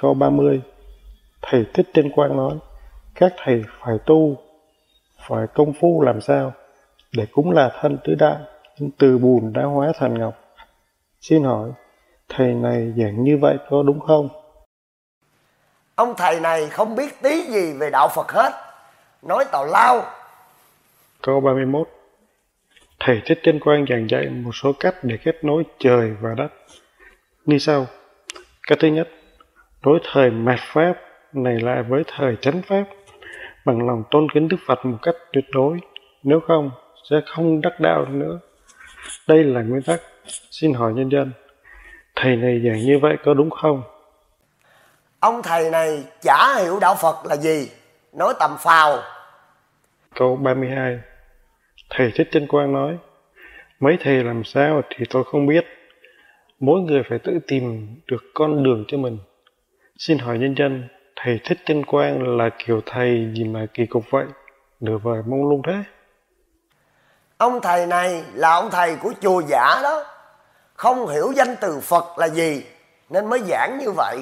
câu 30 Thầy Thích Trinh Quang nói Các thầy phải tu Phải công phu làm sao Để cũng là thân tứ đại Nhưng từ bùn đã hóa thành ngọc Xin hỏi Thầy này giảng như vậy có đúng không? Ông thầy này không biết tí gì về đạo Phật hết Nói tào lao Câu 31 Thầy Thích Trinh Quang giảng dạy một số cách để kết nối trời và đất. Như sau. Cách thứ nhất, đối thời mạt Pháp này lại với thời chánh Pháp bằng lòng tôn kính Đức Phật một cách tuyệt đối. Nếu không, sẽ không đắc đạo nữa. Đây là nguyên tắc. Xin hỏi nhân dân, thầy này giảng như vậy có đúng không? Ông thầy này chả hiểu đạo Phật là gì, nói tầm phào. Câu 32 Thầy Thích Chân Quang nói, mấy thầy làm sao thì tôi không biết. Mỗi người phải tự tìm được con đường cho mình. Xin hỏi nhân dân, thầy Thích Chân Quang là kiểu thầy gì mà kỳ cục vậy? Nửa vời mông lung thế. Ông thầy này là ông thầy của chùa giả đó. Không hiểu danh từ Phật là gì nên mới giảng như vậy.